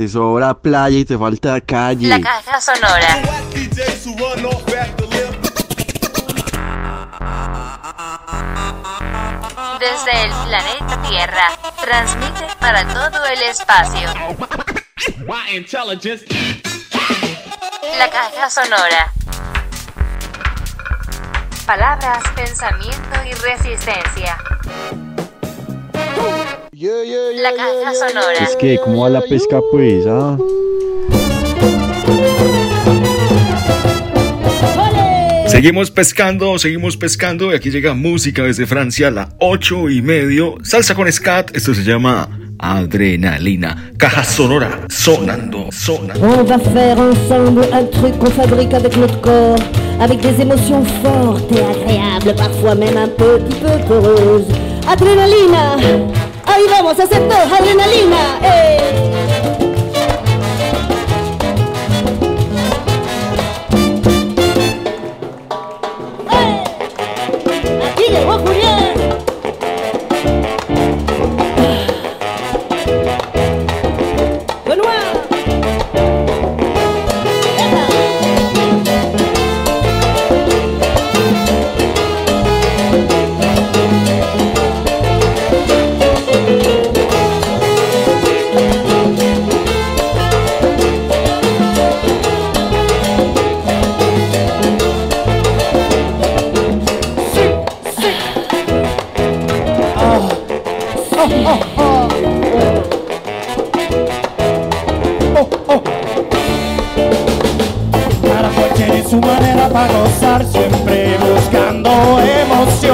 te sobra playa y te falta calle. La caja sonora. Desde el planeta Tierra, transmite para todo el espacio. La caja sonora. Palabras, pensamiento y resistencia. La caja sonora. Es que, ¿cómo va la pesca pues? Ah? Seguimos pescando, seguimos pescando y aquí llega música desde Francia, la 8 y medio, salsa con scat, esto se llama Adrenalina, caja sonora, sonando, sonando. On va faire ensemble un truc qu'on fabrique avec notre corps, avec des émotions fortes et agréables, parfois même un petit peu peureuses. Adrenalina, ahí vamos a hacer todo, adrenalina, eh. Aquí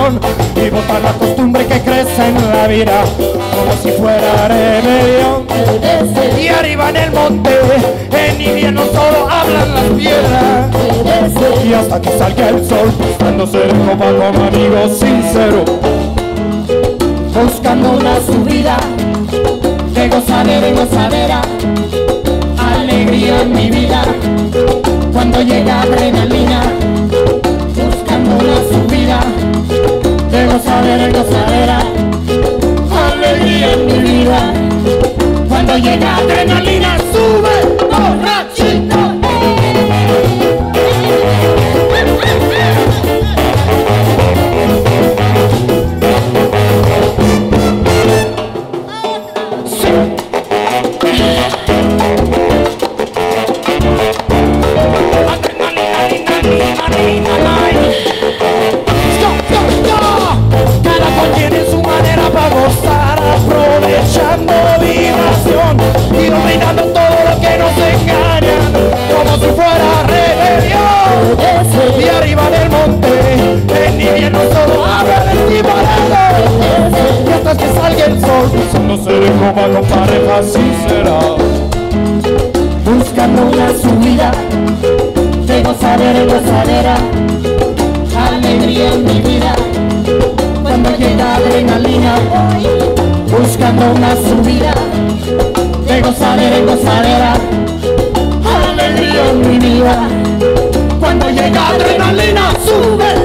emoción y botar la costumbre que crece en la vida, como si fuera rebelión. Y arriba en el monte, en invierno solo hablan las piedras. Y hasta que salga el sol, buscándose de copa con amigos sinceros. buscando una subida de gozadera y gozadera, alegría en mi vida, cuando llega adrenalina, buscando una subida gozadera gozadera, alegría en mi vida, cuando llega adrenalina, sube borrachito. Alegría en mi vida, cuando llega adrenalina, buscando una subida. De gozadera y gozadera, alegría en mi vida, cuando llega adrenalina, sube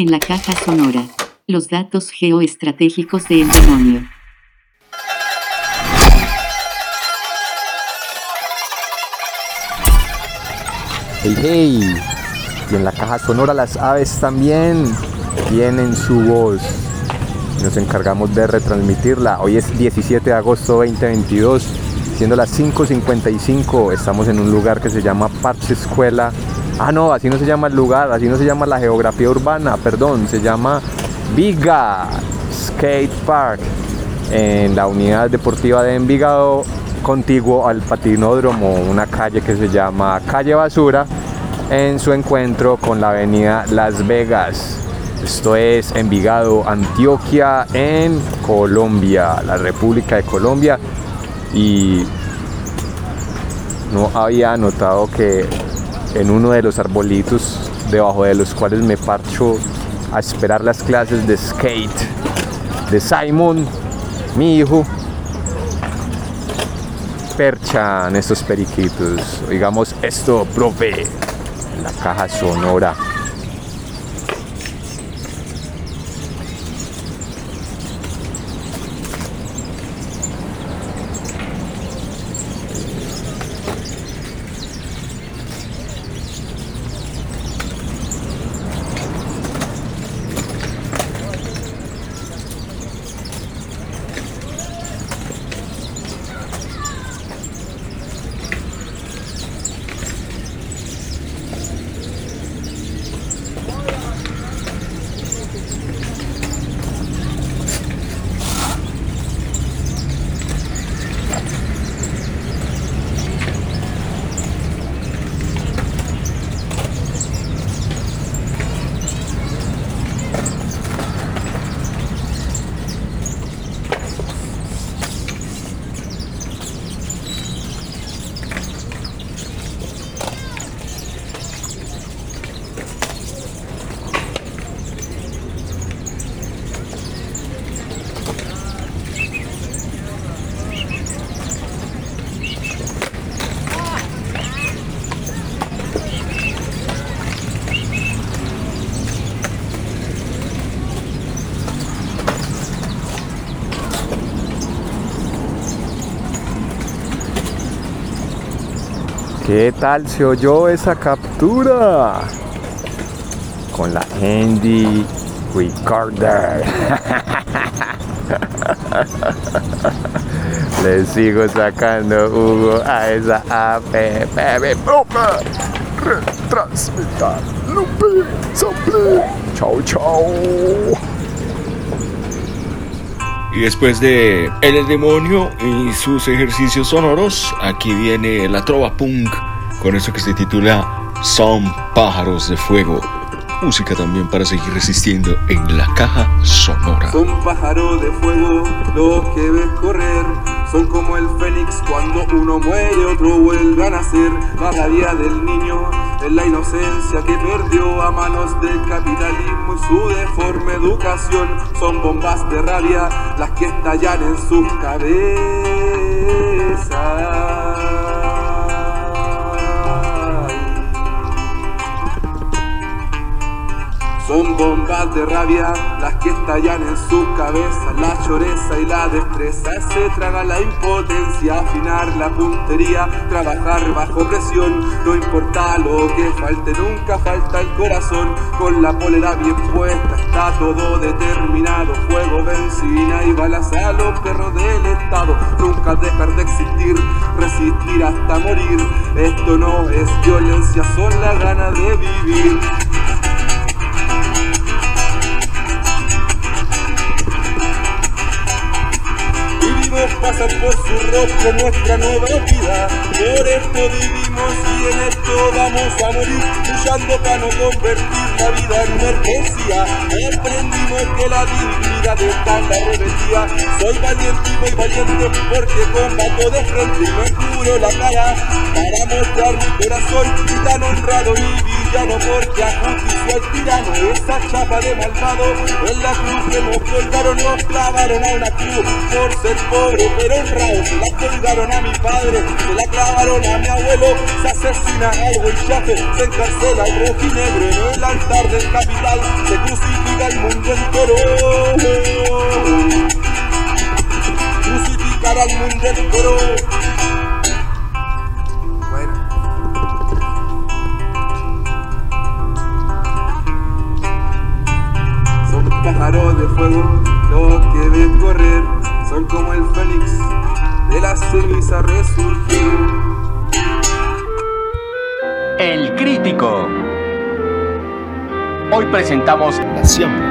en la caja sonora, los datos geoestratégicos de El Demonio. Hey, hey. Y en la caja sonora las aves también tienen su voz. Nos encargamos de retransmitirla. Hoy es 17 de agosto 2022, siendo las 5.55. Estamos en un lugar que se llama Parche Escuela. Ah, no, así no se llama el lugar, así no se llama la geografía urbana, perdón, se llama Viga Skate Park en la unidad deportiva de Envigado contiguo al patinódromo, una calle que se llama Calle Basura, en su encuentro con la avenida Las Vegas. Esto es Envigado, Antioquia, en Colombia, la República de Colombia. Y no había notado que en uno de los arbolitos debajo de los cuales me parcho a esperar las clases de skate de Simon, mi hijo, perchan estos periquitos. Oigamos esto, profe, la caja sonora. ¿Qué tal se oyó esa captura? Con la Handy Recorder. Le sigo sacando Hugo a esa app. Retransmitar. Lupe. Sample. Chau, chau. Y después de El Demonio y sus ejercicios sonoros, aquí viene la trova punk con eso que se titula Son pájaros de fuego. Música también para seguir resistiendo en la caja sonora. Son pájaros de fuego los que ves correr. Son como el fénix cuando uno muere, otro vuelve a nacer. La vida del niño es la inocencia que perdió a manos del capitalismo y su deforme educación. Son bombas de rabia las que estallan en sus cabezas. Son bombas de rabia las que estallan en su cabeza. La choreza y la destreza se traga la impotencia. Afinar la puntería, trabajar bajo presión. No importa lo que falte, nunca falta el corazón. Con la polera bien puesta está todo determinado. Fuego, benzina y balas a los perros del Estado. Nunca dejar de existir, resistir hasta morir. Esto no es violencia, son las ganas de vivir. Pasan por su rostro nuestra nueva vida. Por esto vivimos y en esto vamos a morir, luchando para no convertir la vida en mercancía. Aprendimos que la dignidad está en la rebeldía. Soy valiente y voy valiente porque combato de frente y me curo la cara para mostrar mi corazón y tan honrado mi villano porque ajustició al tirano esa chapa de malvado en la cruz que nos colgaron nos clavaron a una cruz por ser pobre pero honrado se la colgaron a mi padre se la clavaron a mi abuelo, se asesina al huichafe, se encarcela al rojinegro en el altar del capital, se crucifica el mundo entero. Crucificar al mundo entero. Pájaros de fuego los que ven correr, son como el fénix de la ceniza resurgir. El crítico. Hoy presentamos La siembra.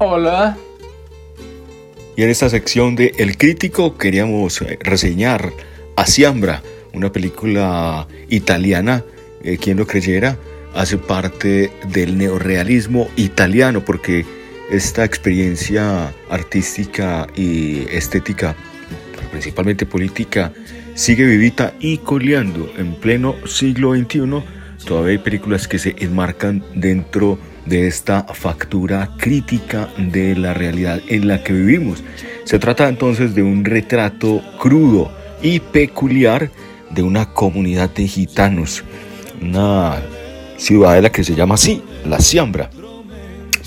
Hola. Y en esta sección de El Crítico queríamos eh, reseñar Asiambra, una película italiana, eh, quien lo creyera, hace parte del neorealismo italiano, porque esta experiencia artística y estética, principalmente política, sigue vivita y coleando en pleno siglo XXI. Todavía hay películas que se enmarcan dentro de esta factura crítica de la realidad en la que vivimos. Se trata entonces de un retrato crudo y peculiar de una comunidad de gitanos, una ciudadela que se llama así, La Siambra.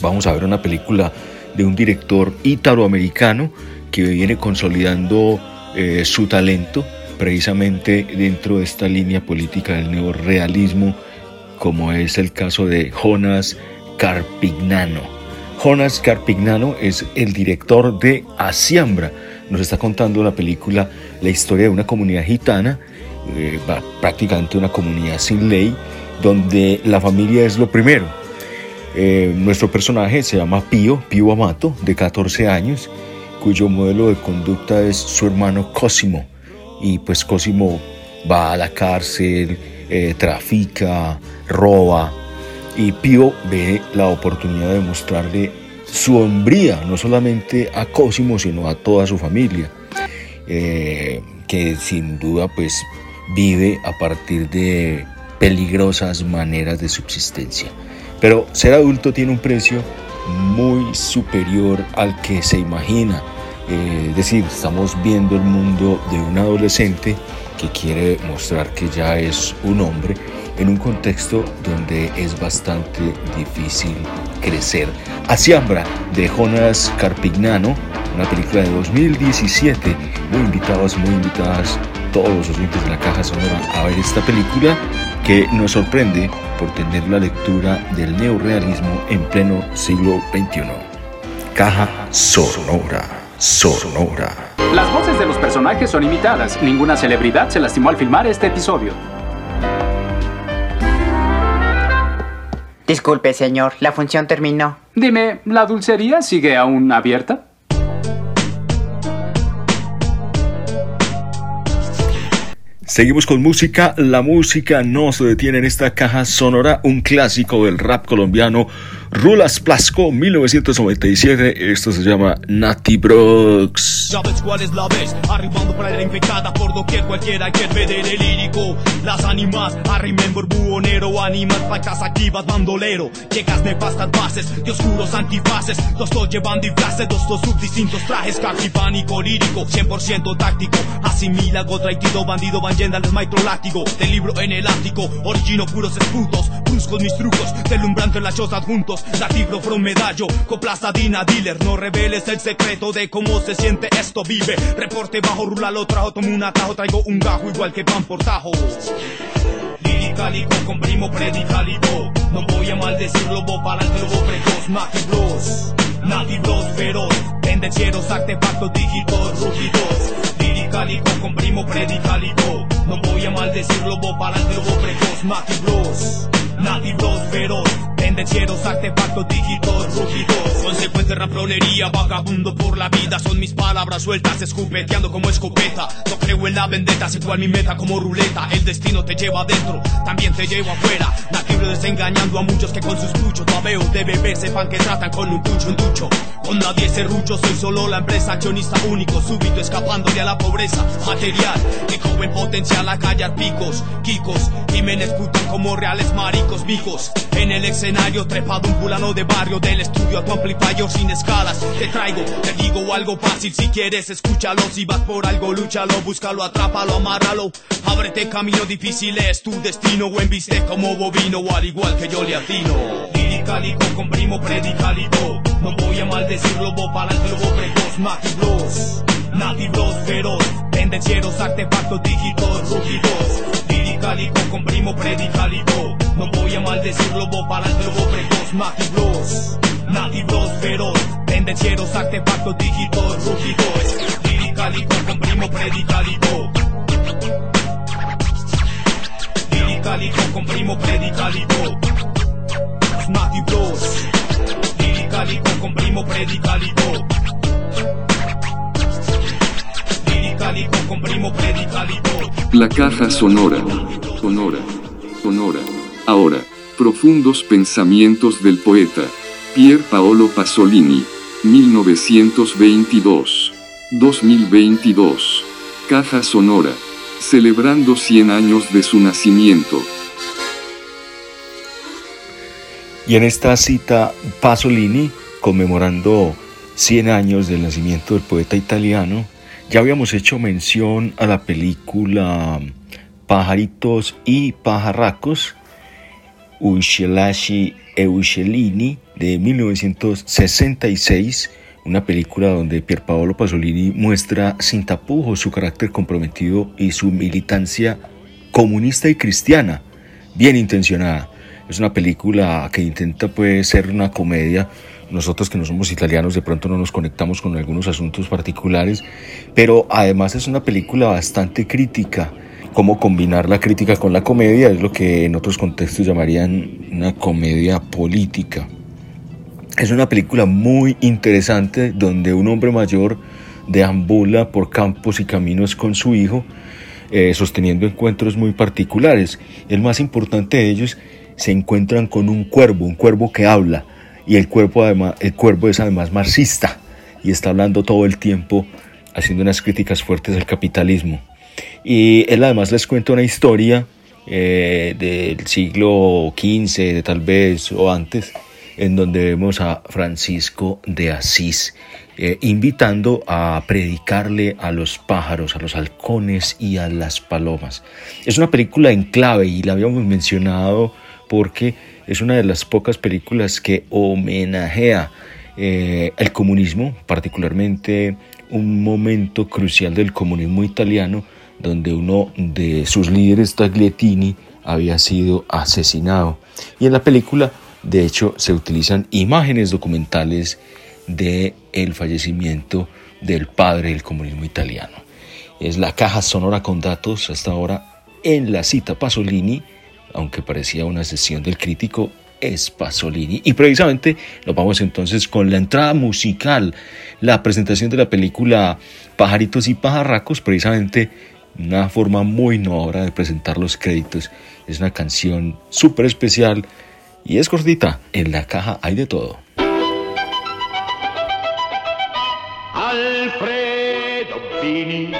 Vamos a ver una película de un director italoamericano que viene consolidando eh, su talento precisamente dentro de esta línea política del neorealismo, como es el caso de Jonas Carpignano. Jonas Carpignano es el director de Asiambra. Nos está contando la película la historia de una comunidad gitana, eh, prácticamente una comunidad sin ley, donde la familia es lo primero. Eh, nuestro personaje se llama Pío, Pío Amato, de 14 años, cuyo modelo de conducta es su hermano Cosimo. Y pues Cosimo va a la cárcel, eh, trafica, roba. Y Pío ve la oportunidad de mostrarle su hombría, no solamente a Cosimo, sino a toda su familia, eh, que sin duda pues vive a partir de peligrosas maneras de subsistencia. Pero ser adulto tiene un precio muy superior al que se imagina. Eh, es decir, estamos viendo el mundo de un adolescente que quiere mostrar que ya es un hombre en un contexto donde es bastante difícil crecer. Asiambra de Jonas Carpignano, una película de 2017. Muy invitados, muy invitadas todos los oyentes de la caja sonora a ver esta película que nos sorprende por tener la lectura del neorealismo en pleno siglo XXI. Caja sonora, sonora. Las voces de los personajes son imitadas. Ninguna celebridad se lastimó al filmar este episodio. Disculpe, señor, la función terminó. Dime, ¿la dulcería sigue aún abierta? Seguimos con música. La música no se detiene en esta caja sonora. Un clásico del rap colombiano. Rulas Plasco, 1997. Esto se llama Nati Brooks. ¿Sabes cuál es la vez? Arribando para la infectada por doquier cualquiera que ver el lírico. Las animas, I remember buhonero, animas, pacas activas, bandolero. Llegas nefastas bases, de oscuros antifaces. Los dos llevan disfraces, dos dos subdistintos trajes. Cartipánico lírico, 100% táctico. Asimila, traitido, bandido, van yendales, maestro látigo. Del libro en el ático, origino puros esputos. Bruscos mis trucos, deslumbrante en las chozas juntos. Latibro from medallo, coplastadina dealer. No reveles el secreto de cómo se siente esto, vive. Reporte bajo, rula lo trajo, tomo un atajo, traigo un gajo igual que pan por tajo. Liricalico con primo predicalico. No voy a maldecirlo, vos para el lobo precoz, Nati Bros. Nati Bros feroz, artefactos dígitos, rugidos. Liricalico con primo predicalico. No voy a maldecirlo, vos para el lobo precoz. Nati Bros feroz, Tendencieros, artefactos, dígitos, rugidos Consecuente rapronería, vagabundo por la vida. Son mis palabras sueltas, escupeteando como escopeta. No creo en la vendetta, sé cual mi meta como ruleta. El destino te lleva adentro, también te lleva afuera. Nativo desengañando a muchos que con sus puchos Babeos de bebé sepan que tratan con un tucho, un ducho. Con nadie serrucho, soy solo la empresa. Accionista único, súbito, escapándole a la pobreza. Material, que en potencial a callar picos Kikos, Jiménez putan como reales maricos Mijos, en el escenario trepado un fulano de barrio Del estudio a tu amplifier sin escalas. Te traigo, te digo algo fácil Si quieres escúchalo, si vas por algo lúchalo Búscalo, atrápalo, amárralo. Ábrete camino difícil es tu destino. O embiste como bovino o al igual que yo le atino. Liricalico, comprimo, predicalico No voy a maldecirlo, vos pa'lante, lo vos precoz. Nativos, nativos feroz. Tendencieros, artefactos, dígitos, rugidos Liricalico, comprimo, predicalico No voy a maldecirlo, vos pa'lante, lo vos precoz. Nativos, nativos feroz. Tendencieros, artefactos, dígitos, rugidos Liricalico, comprimo, predicalico Liricalico, comprimo, predicalico Snati Bros Liricalico, comprimo, predicalico La caja sonora, sonora, sonora. Ahora, profundos pensamientos del poeta Pier Paolo Pasolini, 1922-2022. Caja sonora, celebrando 100 años de su nacimiento. Y en esta cita, Pasolini, conmemorando 100 años del nacimiento del poeta italiano, ya habíamos hecho mención a la película Pajaritos y Pajarracos, Uccellaci e Uccellini, de 1966, una película donde Pierpaolo Pasolini muestra sin tapujos su carácter comprometido y su militancia comunista y cristiana, bien intencionada. Es una película que intenta pues, ser una comedia. Nosotros que no somos italianos de pronto no nos conectamos con algunos asuntos particulares, pero además es una película bastante crítica. Cómo combinar la crítica con la comedia es lo que en otros contextos llamarían una comedia política. Es una película muy interesante donde un hombre mayor deambula por campos y caminos con su hijo, eh, sosteniendo encuentros muy particulares. El más importante de ellos se encuentran con un cuervo, un cuervo que habla, y el cuervo, además, el cuervo es además marxista y está hablando todo el tiempo, haciendo unas críticas fuertes al capitalismo. Y él además les cuenta una historia eh, del siglo XV, tal vez, o antes, en donde vemos a Francisco de Asís eh, invitando a predicarle a los pájaros, a los halcones y a las palomas. Es una película en clave y la habíamos mencionado porque es una de las pocas películas que homenajea eh, el comunismo, particularmente un momento crucial del comunismo italiano, donde uno de sus líderes, Tagliatini, había sido asesinado. Y en la película de hecho, se utilizan imágenes documentales de fallecimiento del padre del comunismo italiano. Es la caja sonora con datos hasta ahora en la cita Pasolini, aunque parecía una sesión del crítico, es Pasolini. Y precisamente nos vamos entonces con la entrada musical, la presentación de la película Pajaritos y Pajarracos, precisamente una forma muy innovadora de presentar los créditos. Es una canción súper especial y es cortita, en la caja hay de todo. Alfredo Bini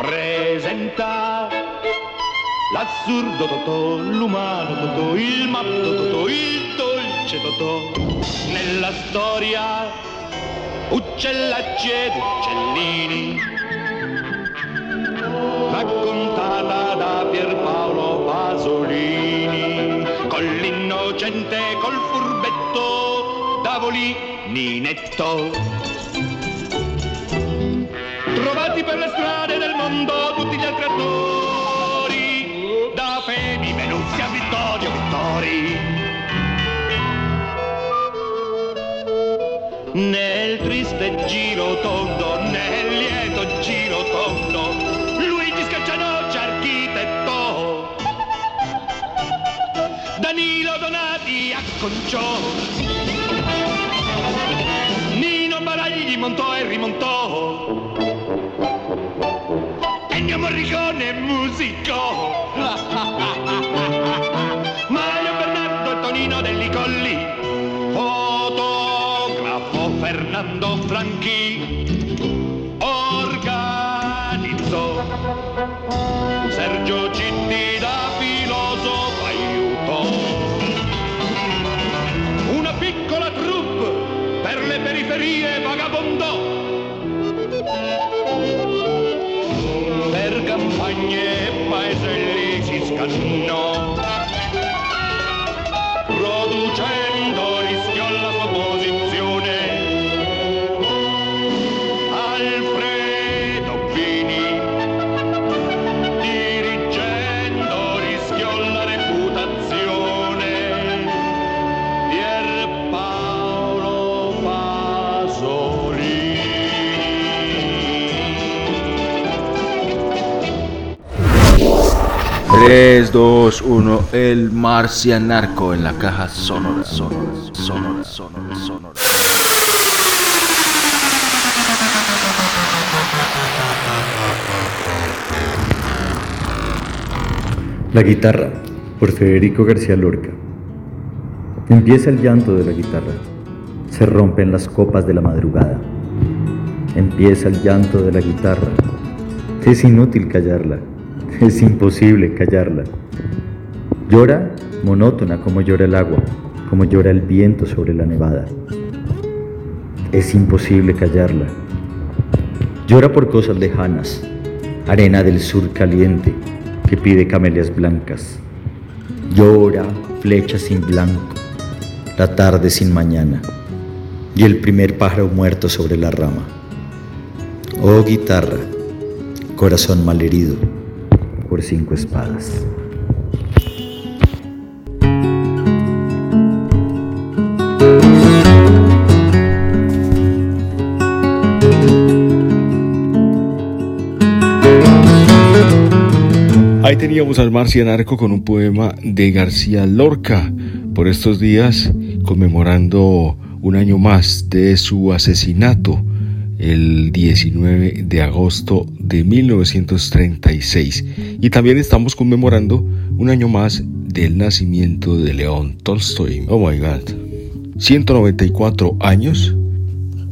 presenta l'assurdo Totò, l'umano Totò, il matto Totò, il dolce Totò. Nella storia uccellacci ed uccellini. Raccontata da Pierpaolo Pasolini. Con l'innocente col furbetto Davoli netto. Trovati per le strade del mondo tutti gli altri attori Vittori nel triste giro tondo nel lieto giro tondo Luigi Scaccianoci architetto da Danilo Donati acconciò. Nino Baragli gli montò e rimontò. Ennio Morricone musicò. Fernando Franchi. Organizzò. Sergio Citti da filosofo aiutò. Una piccola troupe per le periferie vagabondò. Per campagne e paeselli si scannò. 3, 2, 1, el marcianarco en la caja sonora, sonora, sonora, sonora, sonora. La guitarra, por Federico García Lorca. Empieza el llanto de la guitarra. Se rompen las copas de la madrugada. Empieza el llanto de la guitarra. Es inútil callarla. Es imposible callarla. Llora monótona como llora el agua, como llora el viento sobre la nevada. Es imposible callarla. Llora por cosas lejanas, arena del sur caliente que pide camelias blancas. Llora flecha sin blanco, la tarde sin mañana y el primer pájaro muerto sobre la rama. Oh guitarra, corazón malherido por cinco espadas. Ahí teníamos al Marcianarco con un poema de García Lorca, por estos días conmemorando un año más de su asesinato, el 19 de agosto de 1936. Y también estamos conmemorando un año más del nacimiento de León Tolstoy. Oh my God. 194 años.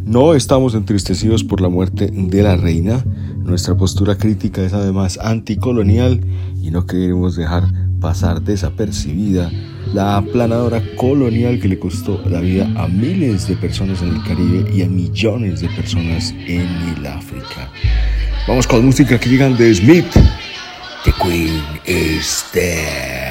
No estamos entristecidos por la muerte de la reina. Nuestra postura crítica es además anticolonial y no queremos dejar pasar desapercibida la aplanadora colonial que le costó la vida a miles de personas en el Caribe y a millones de personas en el África. Vamos con música que digan de Smith. The Queen is dead.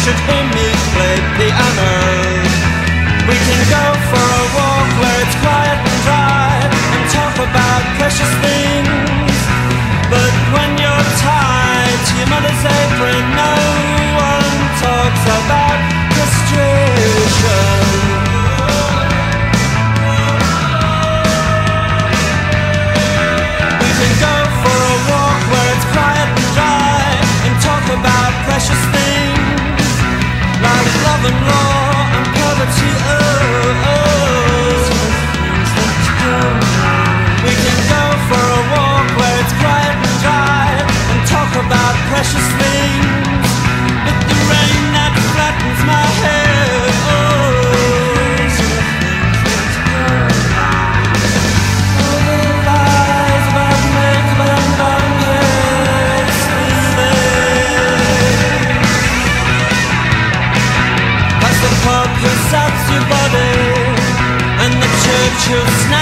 should till it's not.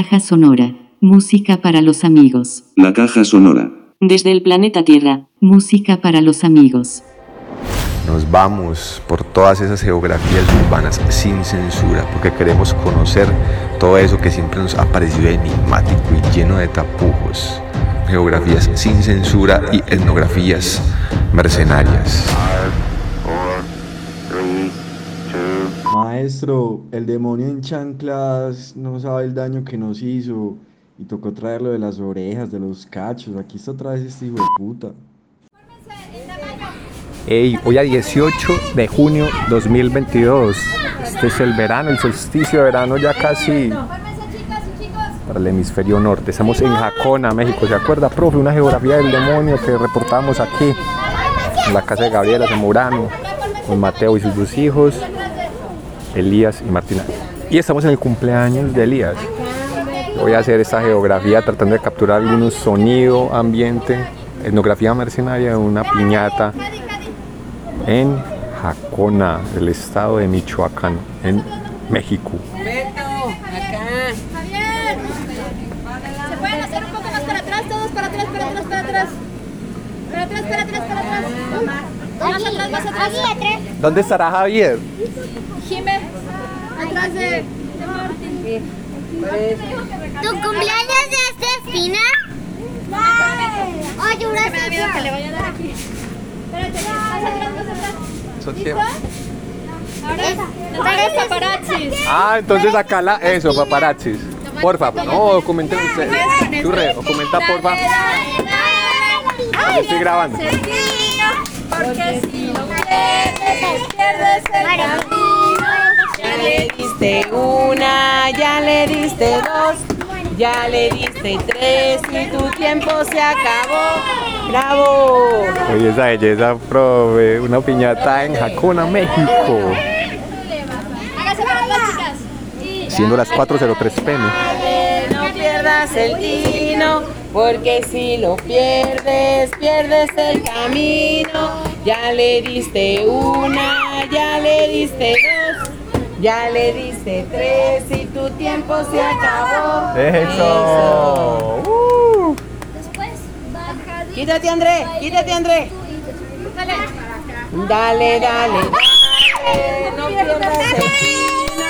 Caja sonora. Música para los amigos. La caja sonora. Desde el planeta Tierra. Música para los amigos. Nos vamos por todas esas geografías urbanas sin censura, porque queremos conocer todo eso que siempre nos ha parecido enigmático y lleno de tapujos. Geografías sin censura y etnografías mercenarias. Maestro, el demonio en chanclas no sabe el daño que nos hizo y tocó traerlo de las orejas, de los cachos. Aquí está otra vez este hijo de puta. Hey, hoy a 18 de junio 2022. Este es el verano, el solsticio de verano ya casi para el hemisferio norte. Estamos en Jacona, México. ¿Se acuerda, profe? Una geografía del demonio que reportamos aquí. en la casa de Gabriela Zamorano, con Mateo y sus dos hijos, Elías y Martina. Y estamos en el cumpleaños de Elías. Voy a hacer esta geografía tratando de capturar algunos sonido, ambiente, etnografía mercenaria de una piñata en Jacona, el estado de Michoacán, en México. Beto, acá. ¿Se pueden hacer un poco más para atrás? Todos para atrás, para atrás, para atrás. Para atrás, para atrás, para atrás. Más atrás, más atrás. ¿Dónde estará Javier? Jime, atrás de, de Martín. ¿Tu cumpleaños es Destina? Oye, una Me da miedo que le vaya a dar aquí. Espérate, más atrás, Ahora, nos vemos paparazzis. Ah, entonces acá la, eso, paparazzis. Porfa, no, documenten ustedes. Churre, documenta porfa. Yo estoy grabando. Porque si lo pierdes, pierdes el camino. Ya le diste una, ya le diste dos, ya le diste tres y tu tiempo se acabó. ¡Bravo! Oye, esa belleza, profe. Una piñata en Jacona, México. Siendo las 4.03 pm. No pierdas el tino, porque si lo pierdes, pierdes el camino. Ya le diste una, ya le diste dos, ya le diste tres y tu tiempo se acabó. Eso. Uh. Quítate, André, quítate, André. Dale, dale, dale, no pierdas el tino,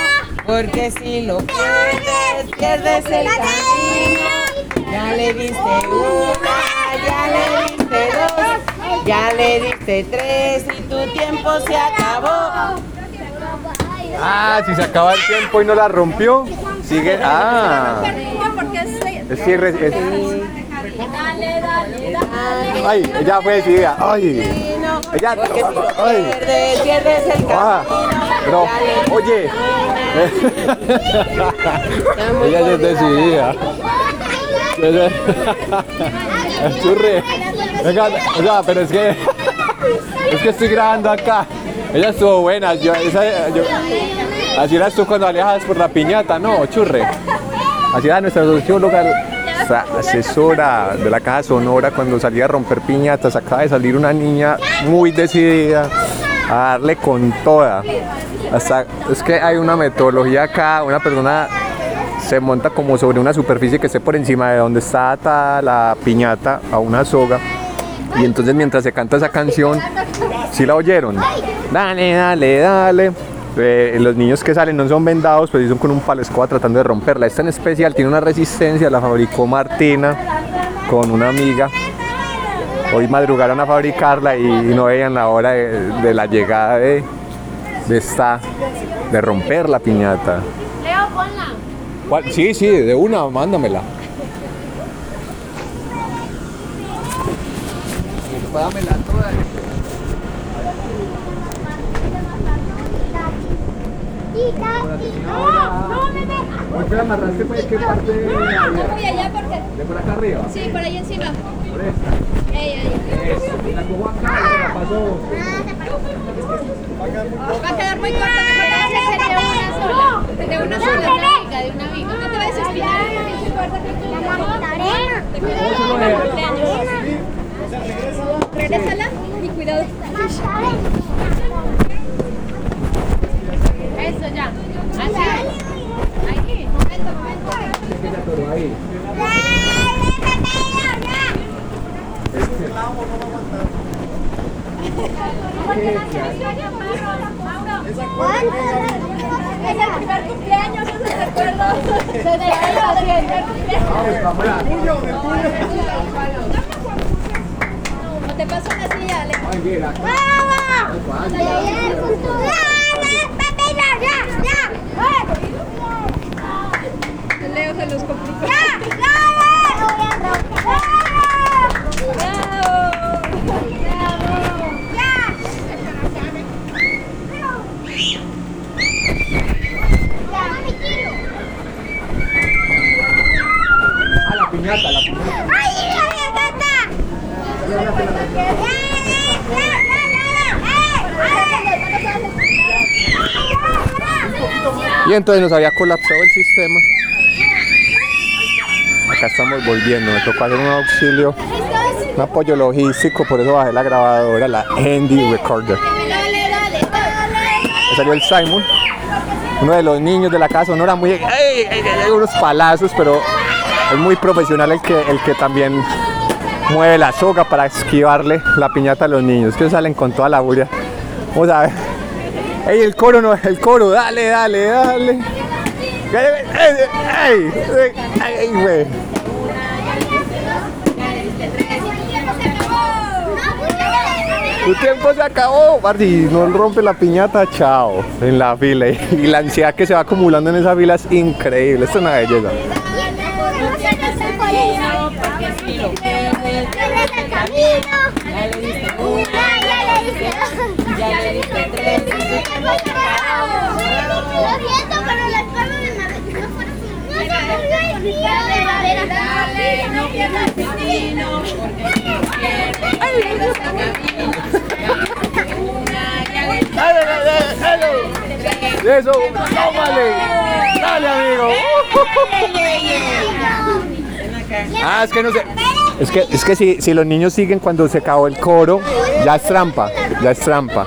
porque si lo pierdes, pierdes el camino. Ya le diste una, ya le diste dos, ya le diste tres y tu tiempo se acabó. Ah, si se acaba el tiempo y no la rompió, sigue. Ah, es... cierre. es- Dale, dale, dale. Ay, ella fue decidida. Ay, ella. Ay. Pierdes el Ah, camino. oye. ella es decidida. Churre. Venga, o sea, pero es que. Es que estoy grabando acá. Ella estuvo buena. Yo, esa, así eras tú cuando alejas por la piñata, ¿no? Churre. Así era nuestra sa- asesora de la Caja Sonora cuando salía a romper piñatas. Acaba de salir una niña muy decidida a darle con toda. Hasta, es que hay una metodología acá, una persona se monta como sobre una superficie que esté por encima de donde está atada la piñata a una soga. Y entonces mientras se canta esa canción, si la oyeron? Dale, dale, dale. Eh, los niños que salen no son vendados, pero sí son con un palo escoba tratando de romperla. Esta en especial tiene una resistencia, la fabricó Martina con una amiga. Hoy madrugaron a fabricarla y no veían la hora de, de la llegada de, de esta, de romper la piñata. Leo, ponla. ¿Cuál? Sí, sí, de una, mándamela. Dámela toda. ¿Por qué la amarraste? ¿Por qué parte No voy allá porque... ¿De por acá arriba? Sí, por ahí encima. Por esta. Ey. Eso. La cojo acá y la paso. Va a quedar muy corta, mejor la haces de una sola. De una sola, de una viga, de una viga. No te vayas a porque es que tú Te. Regrésala y cuidado. Ya. Así. Ahí. Momento, momento. Ahí. Es el primer cumpleaños, no se. Se celebra el primer cumpleaños. No te paso una silla, Ale. Leo se los complicó. Ah, la piñata, la piñata. ¡Ay, la gata! Y entonces nos había colapsado el sistema. Acá estamos volviendo, me tocó hacer un auxilio, un apoyo logístico, por eso bajé la grabadora, la Handy Recorder. Me salió el Simon, uno de los niños de la casa sonora, muy, ¡ay! ¡ay! ¡ay! unos palazos, pero es muy profesional el que, el que también mueve la soga para esquivarle la piñata a los niños, que salen con toda la bulla. Vamos a ver. ¡Ey, el coro no! ¡El coro! ¡Dale, dale, dale! ¡Ey, ey, ey, ey, ey, güey! Tu tiempo se acabó, Marty. No rompe la piñata, chao. En la fila. Y la ansiedad que se va acumulando en esa fila es increíble. Esto es una belleza. Ya le diste tres. Lo siento, pero la espalda de Martín no fue así. No se volvió el día de madera. Dale, no pierdas el porque pierdes, camino. Una, ya le ¡Dale, dale, dale! ¡Eso! ¡Tómale! ¡Dale, amigo! Ah, es que no sé. Es que, es que si, si los niños siguen cuando se acabó el coro, ya es trampa, ya es trampa.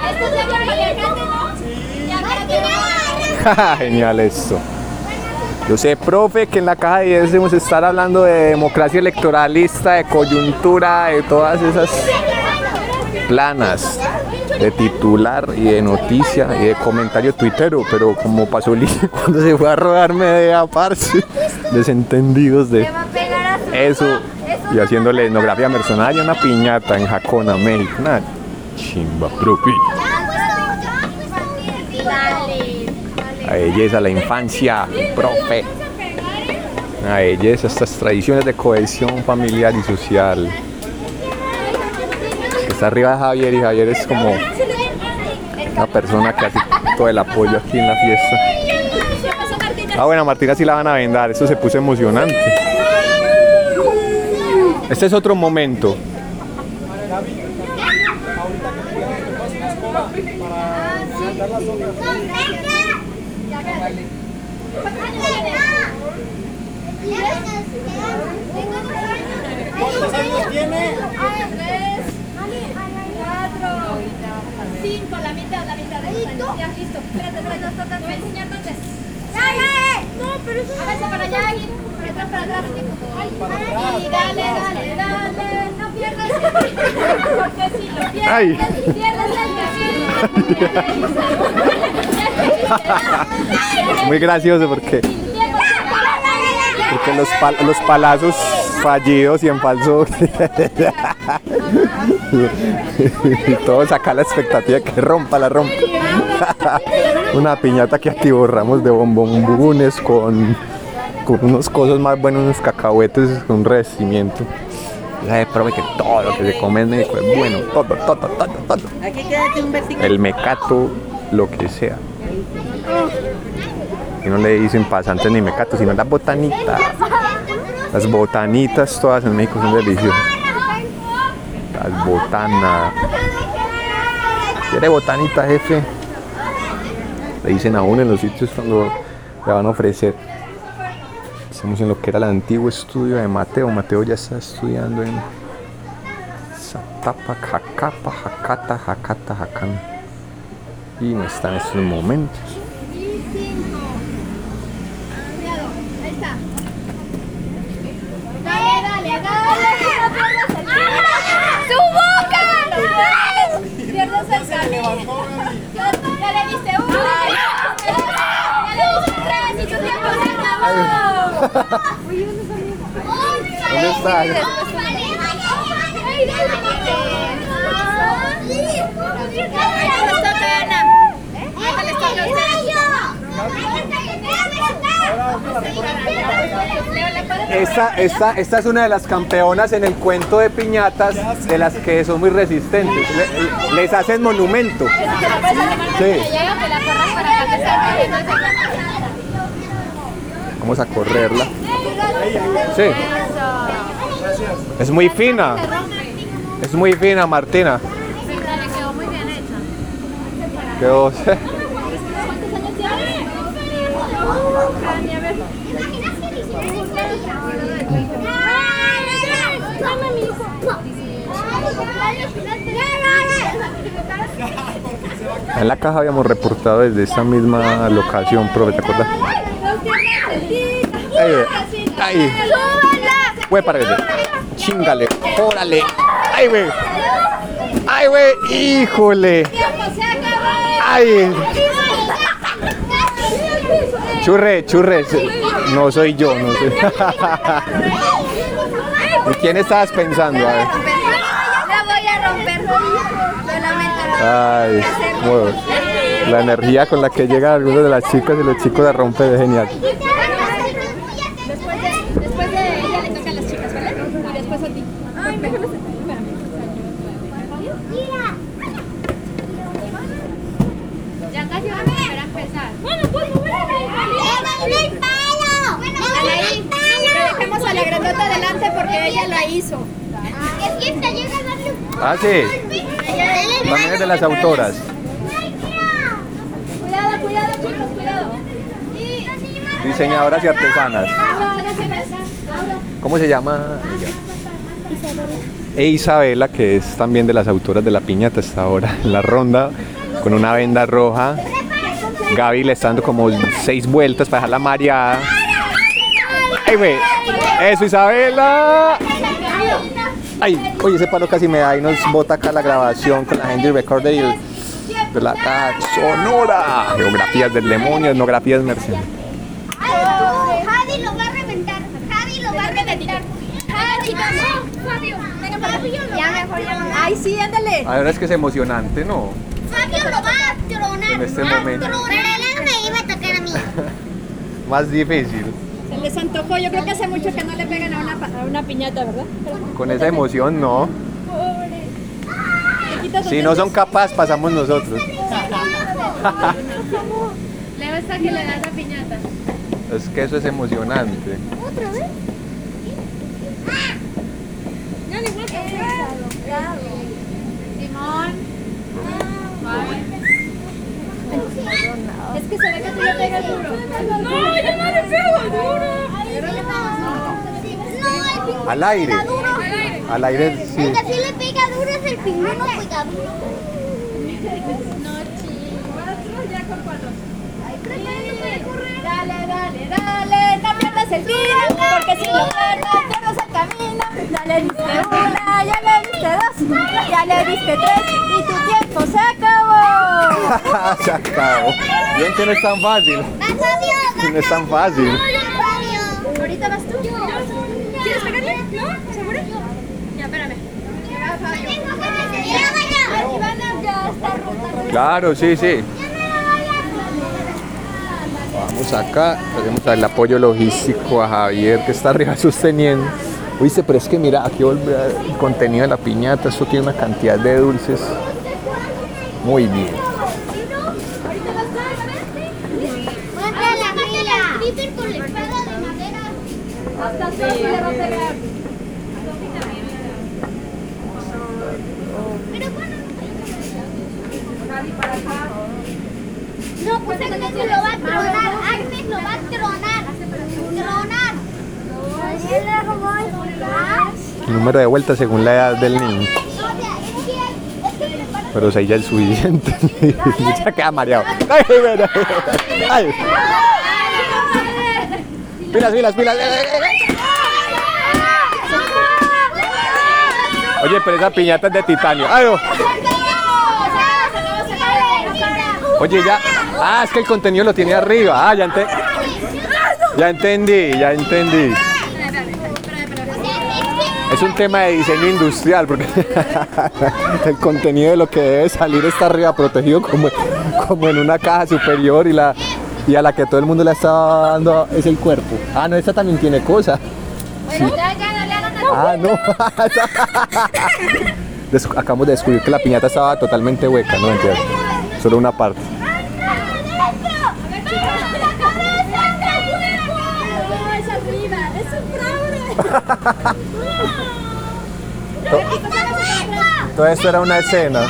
Genial esto. Yo sé, profe, que en la caja de 10 debemos estar hablando de democracia electoralista, de coyuntura, de todas esas planas de titular y de noticia y de comentario tuitero, pero como pasó Lee cuando se fue a rodarme de aparse, desentendidos de eso y haciéndole etnografía mercenaria una piñata en Jacona, México, una chimba propi. La belleza, la infancia, profe. La belleza, estas tradiciones de cohesión familiar y social. Está arriba de Javier y Javier es como una persona que hace todo el apoyo aquí en la fiesta. Ah, bueno, Martina sí la van a vendar, eso se puso emocionante. Este es otro momento. ¿Cuántos años tiene? Cinco, la mitad, la mitad. Ya, listo. Espérate, espérate, espérate. Te voy a enseñar. No, pero eso... Para allá, dale, dale, dale. No pierdas el. Porque si lo pierdes, Ay. pierdes el camino. Muy gracioso porque, porque los, pal- los palazos fallidos y en falso. y todo saca la expectativa que rompa la rompa. Una piñata que atiborramos de bombombunes con, con unos cosas más buenos, unos cacahuetes, un revestimiento. De profe que todo lo que se come en México es bueno, todo, todo, todo, todo. Aquí quédate un. El mecato, lo que sea. Y no le dicen pasantes ni mecato, sino las botanitas. Las botanitas todas en México son deliciosas. Las botanas. ¿Quiere botanita, jefe? Le dicen a uno en los sitios cuando le van a ofrecer. Estamos en lo que era el antiguo estudio de Mateo. Mateo ya está estudiando en Zatapa, Jacapa, Jacata, Jacata, Jacán. Y no está en estos momentos. ¡Su boca! Esta, esta, esta es una de las campeonas en el cuento de piñatas de las que son muy resistentes. Le- les hacen monumento. Sí. Vamos a correrla. Sí. Es muy fina. Es muy fina, Martina. quedó muy bien hecha. Quedó-. En la caja habíamos reportado desde esa misma locación, profe, ¿te acuerdas? Ahí, ahí. Güey, para Chingale, órale. Ay, güey. Ay, güey, híjole. Ay. Churre, churre. No soy yo, no soy. ¿Y quién estabas pensando? A ver. La voy a romper. Ay, bueno, la energía con la que llegan algunos de las chicas y los chicos de rompe es genial. Después de, después de ella le toca a las chicas, ¿vale? Y después a ti. Ay, déjame. Ya casi vamos a a empezar. Bueno, pues mover el palo. Anaí, pero dejemos a la grandota adelante porque ella la hizo. Es que te llega a darle un Ah, sí. También es de las autoras. Cuidado, cuidado, chicos, cuidado. Diseñadoras y artesanas. ¿Cómo se llama? E Isabela, que es también de las autoras de la piñata, está ahora en la ronda con una venda roja. Gaby le está dando como seis vueltas para dejarla mareada. ¡Ay, güey! ¡Eso, Isabela! ¡Ay! Oye, ese palo casi me da y nos bota acá la grabación con la Handy Recorder y el- de la sonora. Geografías del demonio, etnografías mercenarias. Javi lo va a reventar. Javi lo va a reventar. Javi, no. Fabio, venga para Ya mejor ya no. Ay, sí, ándale. Ahora es que es emocionante, ¿no? Fabio lo va a tronar. En este momento. Pero luego me iba a tocar a mí. Más difícil. Se les antojó. Yo creo que hace mucho que no le pegan a una, pa- a una piñata, ¿verdad? Con esa emoción, no. Pobre. ¿Te quitas Si no son capaces, pasamos nosotros. Le basta que le das la piñata. Es que eso es emocionante. ¿Otra vez? No, le igual Simón. Es que se ve que tú le pegas duro. No, yo no le pego duro. No, Al aire. Al aire, sí. El que sí le pega duro es el pingüino pega duro. No, chicos. Ya con cuatro. Dale, dale, dale, no pierdas el tiro, porque si lo pierdes, pierdes el camino. Ya le diste una, ya le diste dos, ya le diste tres, y tu tiempo se acabó. Se acabó. Bien que no es tan fácil. No es tan fácil. Ahorita vas tú. ¿Quieres pegarle? ¿No? ¿Seguro? Ya, espérame. Ivana ya está rota. Claro, sí, sí. Vamos acá, hacemos el apoyo logístico a Javier que está arriba sosteniendo. Oíste, pero es que mira, aquí vuelve el contenido de la piñata, esto tiene una cantidad de dulces. Muy bien. No, pues lo va a tronar. Lo va a tronar. Tronar. El número de vueltas según la edad del niño. Pero seis ya es suficiente. ya queda mareado. Ay, bueno. Ay. Pilas, pilas, pilas. Oye, pero esa piñata es de titanio. Ay. Oye, ya. Ah, es que el contenido lo tiene arriba. Ah, ya, ente- ya entendí, ya entendí. Es un tema de diseño industrial porque el contenido de lo que debe salir está arriba protegido como, como en una caja superior y la y a la que todo el mundo le está dando es el cuerpo. Ah, no, esta también tiene cosas. Sí. Ah, no. Acabamos de descubrir que la piñata estaba totalmente hueca, no entiendo. Solo una parte. todo, todo esto era una escena.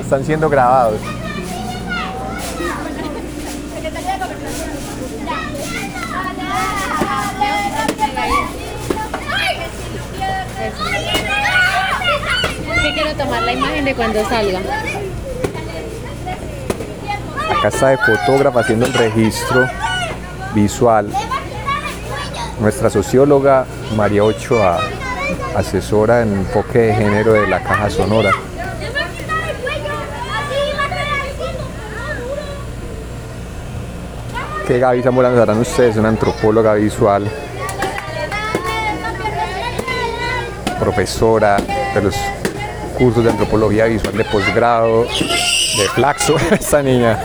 Están siendo grabados. quiero tomar la imagen de cuando salga. Acá está de fotógrafa haciendo el registro visual nuestra socióloga María Ochoa, asesora en enfoque de género de la Caja Sonora. Que Gaby Zamorano darán ustedes, una antropóloga visual, profesora de los cursos de antropología visual de posgrado, de Flaxo, esta niña.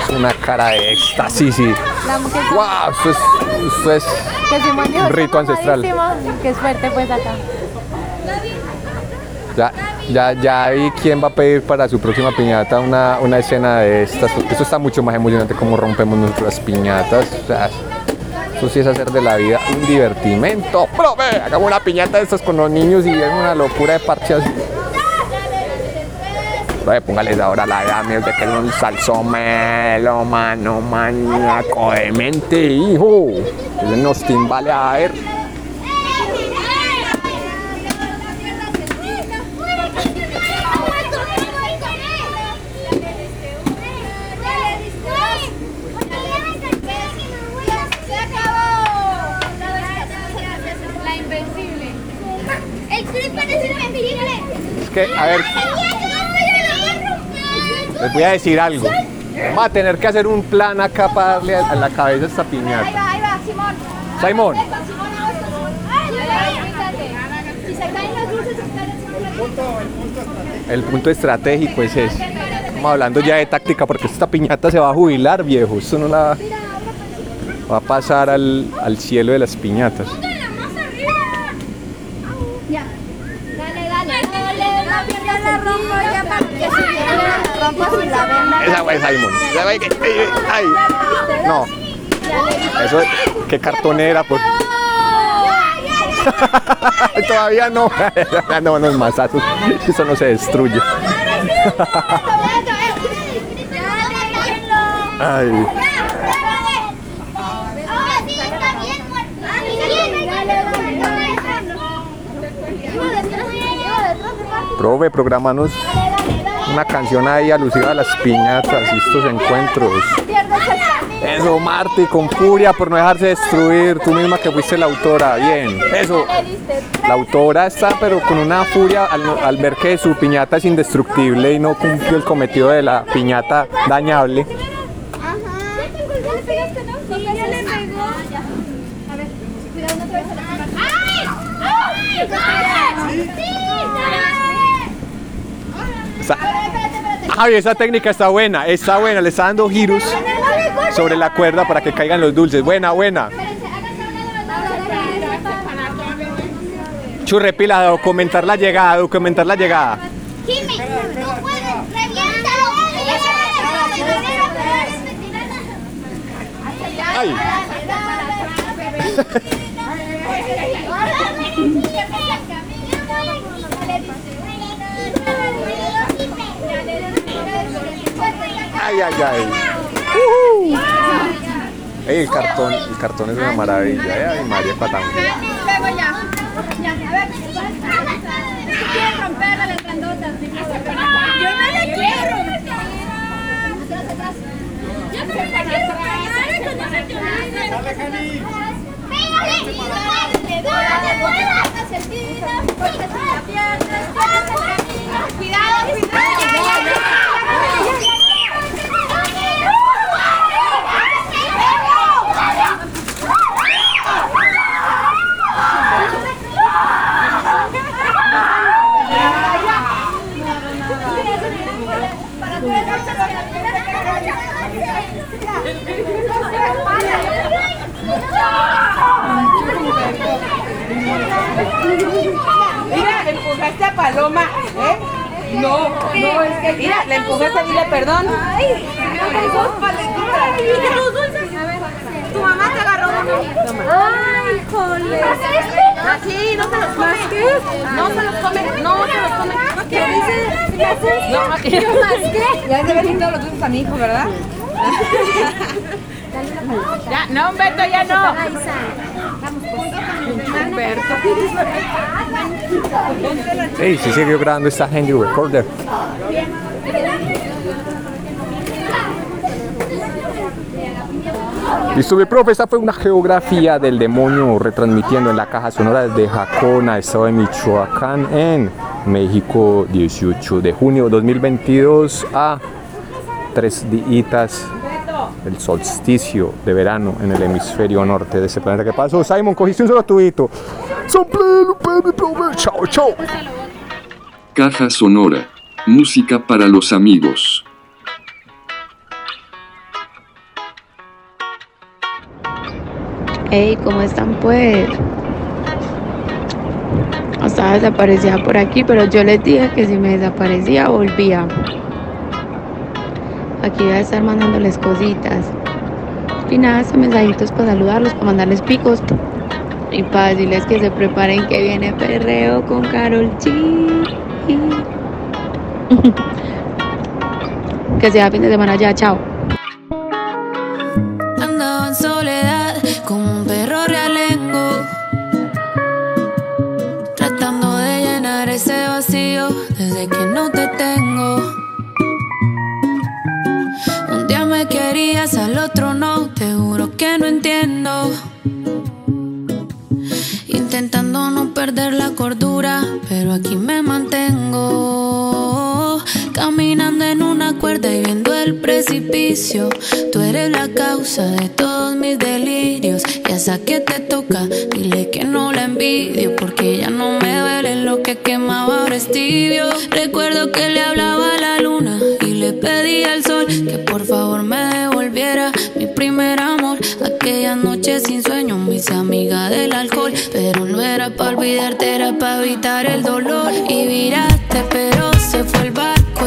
Es una cara de éxtasis y ¡Wow! Esto es, esto es Que Simón dijo, un rito "Está ancestral. mamadísimo". Qué suerte pues acá. Ya, ya, ya vi quién va a pedir para su próxima piñata una, una escena de estas. porque Esto está mucho más emocionante como rompemos nuestras piñatas. O sea, eso sí es hacer de la vida un divertimento. ¡Profe! Hagamos una piñata de estas con los niños y es una locura de Profe, póngales ahora la edad mío de que es un salsomelo, mano, maníaco de mente, hijo. Ese nos timbale a ver. Es que, a ver, les voy a decir algo. Va a tener que hacer un plan acá para darle a la cabeza a esta Ahí piñata. va, ahí va, Simón. Simón. El punto estratégico es ese. Estamos hablando ya de táctica porque esta piñata se va a jubilar, viejo. Esto no la va a pasar al, al cielo de las piñatas. Ya. Dale, dale, dale. La pierna la rompo se la venda. Esa Simon. Esa fue que- ay, ay. No, eso qué cartonera por todavía no. no, no es más, eso no se destruye. Ay. Profe, programanos una canción ahí alusiva a las piñatas y estos encuentros. Eso, Marty, con furia por no dejarse destruir. Tú misma que fuiste la autora. Bien, eso. La autora está, pero con una furia al, al ver que su piñata es indestructible y no cumplió el cometido de la piñata dañable. Esa- Javi, esa técnica está buena, está buena. Le está dando giros sobre la cuerda para que caigan los dulces. Buena, buena. Churrepila, documentar la llegada, documentar la llegada. Jimmy, Ay. Ay, ay. Ey, el cartón, el cartón es una maravilla, ¿eh? Ay, María Patán. Luego ya. Ya, a ver. Quieren romperla las grandotas. Yo no le quiero. Yo no le quiero pegar. Pégale. Dale, dale, porque si la pierdes, camino. Cuidado, Mira, empujaste a Paloma, ¿eh? No, no, es que mira, la empujaste, dile perdón. Ay, Tu mamá te agarró Ay, jole. Así, no se los come. No se los come, no se los come. ¿Qué dice? No, ¿Yo más qué? Ya debe ser todos los dulces a mi hijo, ¿verdad? Ya, no, Humberto, ya no. Humberto. Hey, se siguió grabando esta handy recorder. Listo, mi profe, esta fue una geografía del demonio retransmitiendo en la caja sonora desde Jacona, estado de Michoacán, en México, 18 de junio 2022 a tres días del solsticio de verano en el hemisferio norte de ese planeta. ¿Qué pasó? Simon, cogiste un solo tubito. Chao, chao. Caja sonora. Música para los amigos. Hey, ¿cómo están pues? Estaba desaparecida por aquí, pero yo les dije que si me desaparecía volvía. Aquí voy a estar mandándoles cositas. Y nada, estos mensajitos para saludarlos, para mandarles picos. Y para decirles que se preparen que viene perreo con Carol G. que sea fin de semana ya, chao. Entiendo Intentando no perder la cordura, pero aquí me mantengo Caminando en una cuerda y viendo el precipicio. Tú eres la causa de todos mis delirios. Y esa que te toca, dile que no la envidio. Porque ya no me duele lo que quemaba ahora es tibio. Recuerdo que le hablaba a la luna y le pedí al sol que por favor me devolviera. Aquella noche sin sueño me hice amiga del alcohol. Pero no era para olvidarte, era para evitar el dolor. Y viraste, pero se fue el barco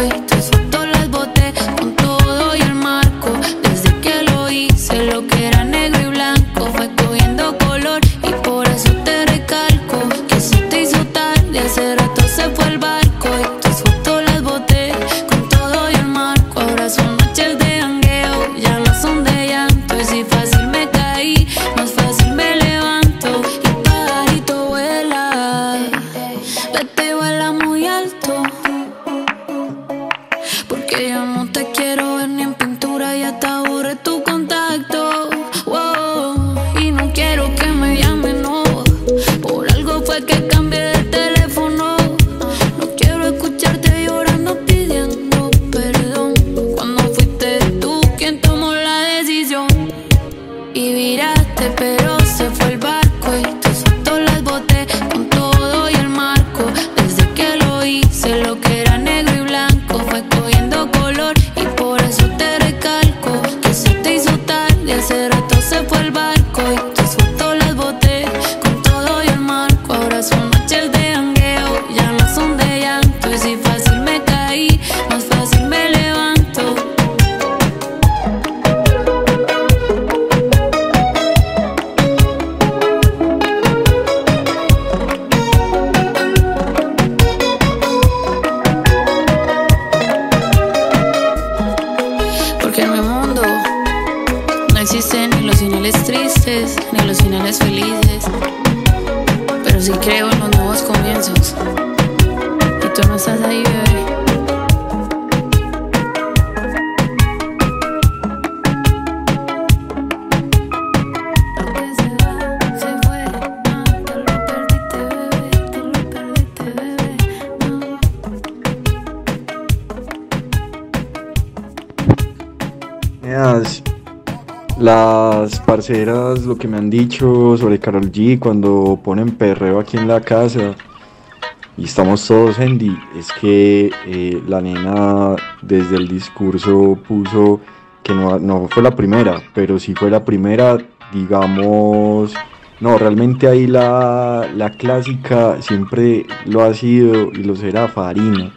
dicho sobre Carol G cuando ponen perreo aquí en la casa y estamos todos Andy, es que eh, la nena desde el discurso puso que no, no fue la primera, pero sí fue la primera, digamos, no, realmente ahí la, la clásica siempre lo ha sido y lo será Farina.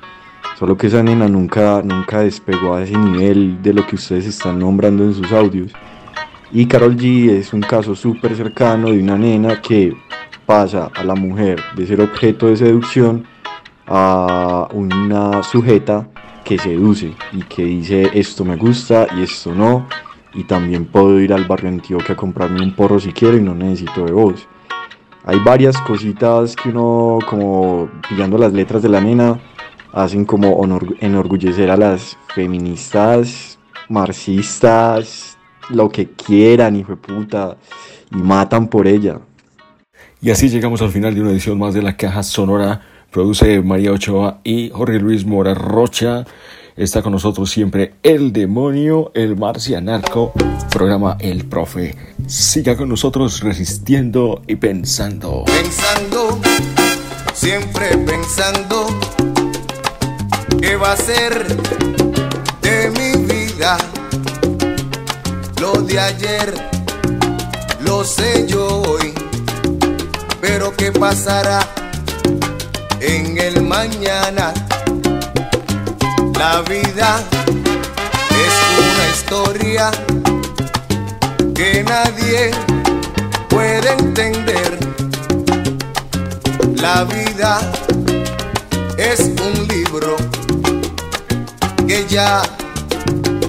Solo que esa nena nunca, nunca despegó a ese nivel de lo que ustedes están nombrando en sus audios. Y Carol G es un caso súper cercano de una nena que pasa a la mujer de ser objeto de seducción a una sujeta que seduce y que dice esto me gusta y esto no. Y también puedo ir al barrio Antioquia a comprarme un porro si quiero y no necesito de vos. Hay varias cositas que uno, como pillando las letras de la nena, hacen como enorgullecer a las feministas, marxistas, lo que quieran, hijo de puta, y matan por ella. Y así llegamos al final de una edición más de la Caja Sonora. Produce María Ochoa y Jorge Luis Mora Rocha. Está con nosotros siempre el demonio, el marcianarco, programa El Profe. Siga con nosotros resistiendo y pensando. Pensando, siempre pensando, ¿qué va a ser de mi vida? Lo de ayer, lo sé yo hoy, pero ¿qué pasará en el mañana? La vida es una historia que nadie puede entender. La vida es un libro que ya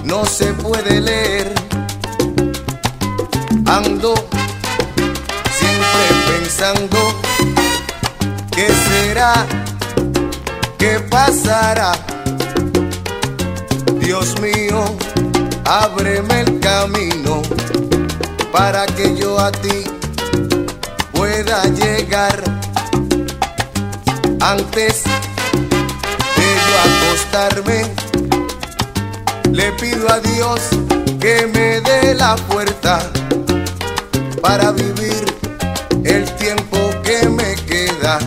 no se puede leer. Ando siempre pensando qué será, qué pasará. Dios mío, ábreme el camino para que yo a ti pueda llegar antes de yo acostarme. Le pido a Dios que me dé la puerta para vivir el tiempo que me queda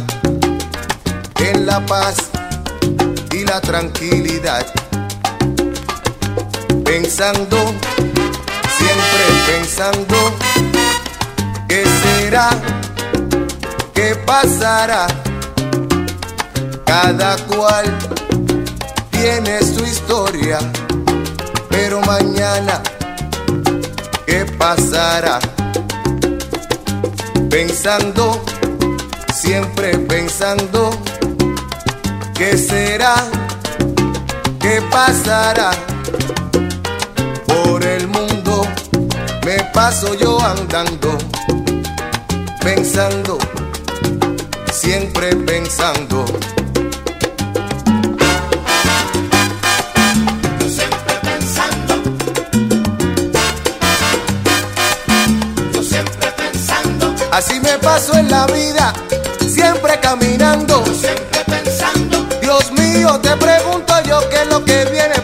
en la paz y la tranquilidad. Pensando, siempre pensando, ¿qué será? ¿Qué pasará? Cada cual tiene su historia, pero mañana, ¿qué pasará? Pensando, siempre pensando, ¿qué será? ¿Qué pasará? Por el mundo me paso yo andando, pensando, siempre pensando. Paso en la vida, siempre caminando. Siempre pensando. Dios mío, te pregunto yo qué es lo que viene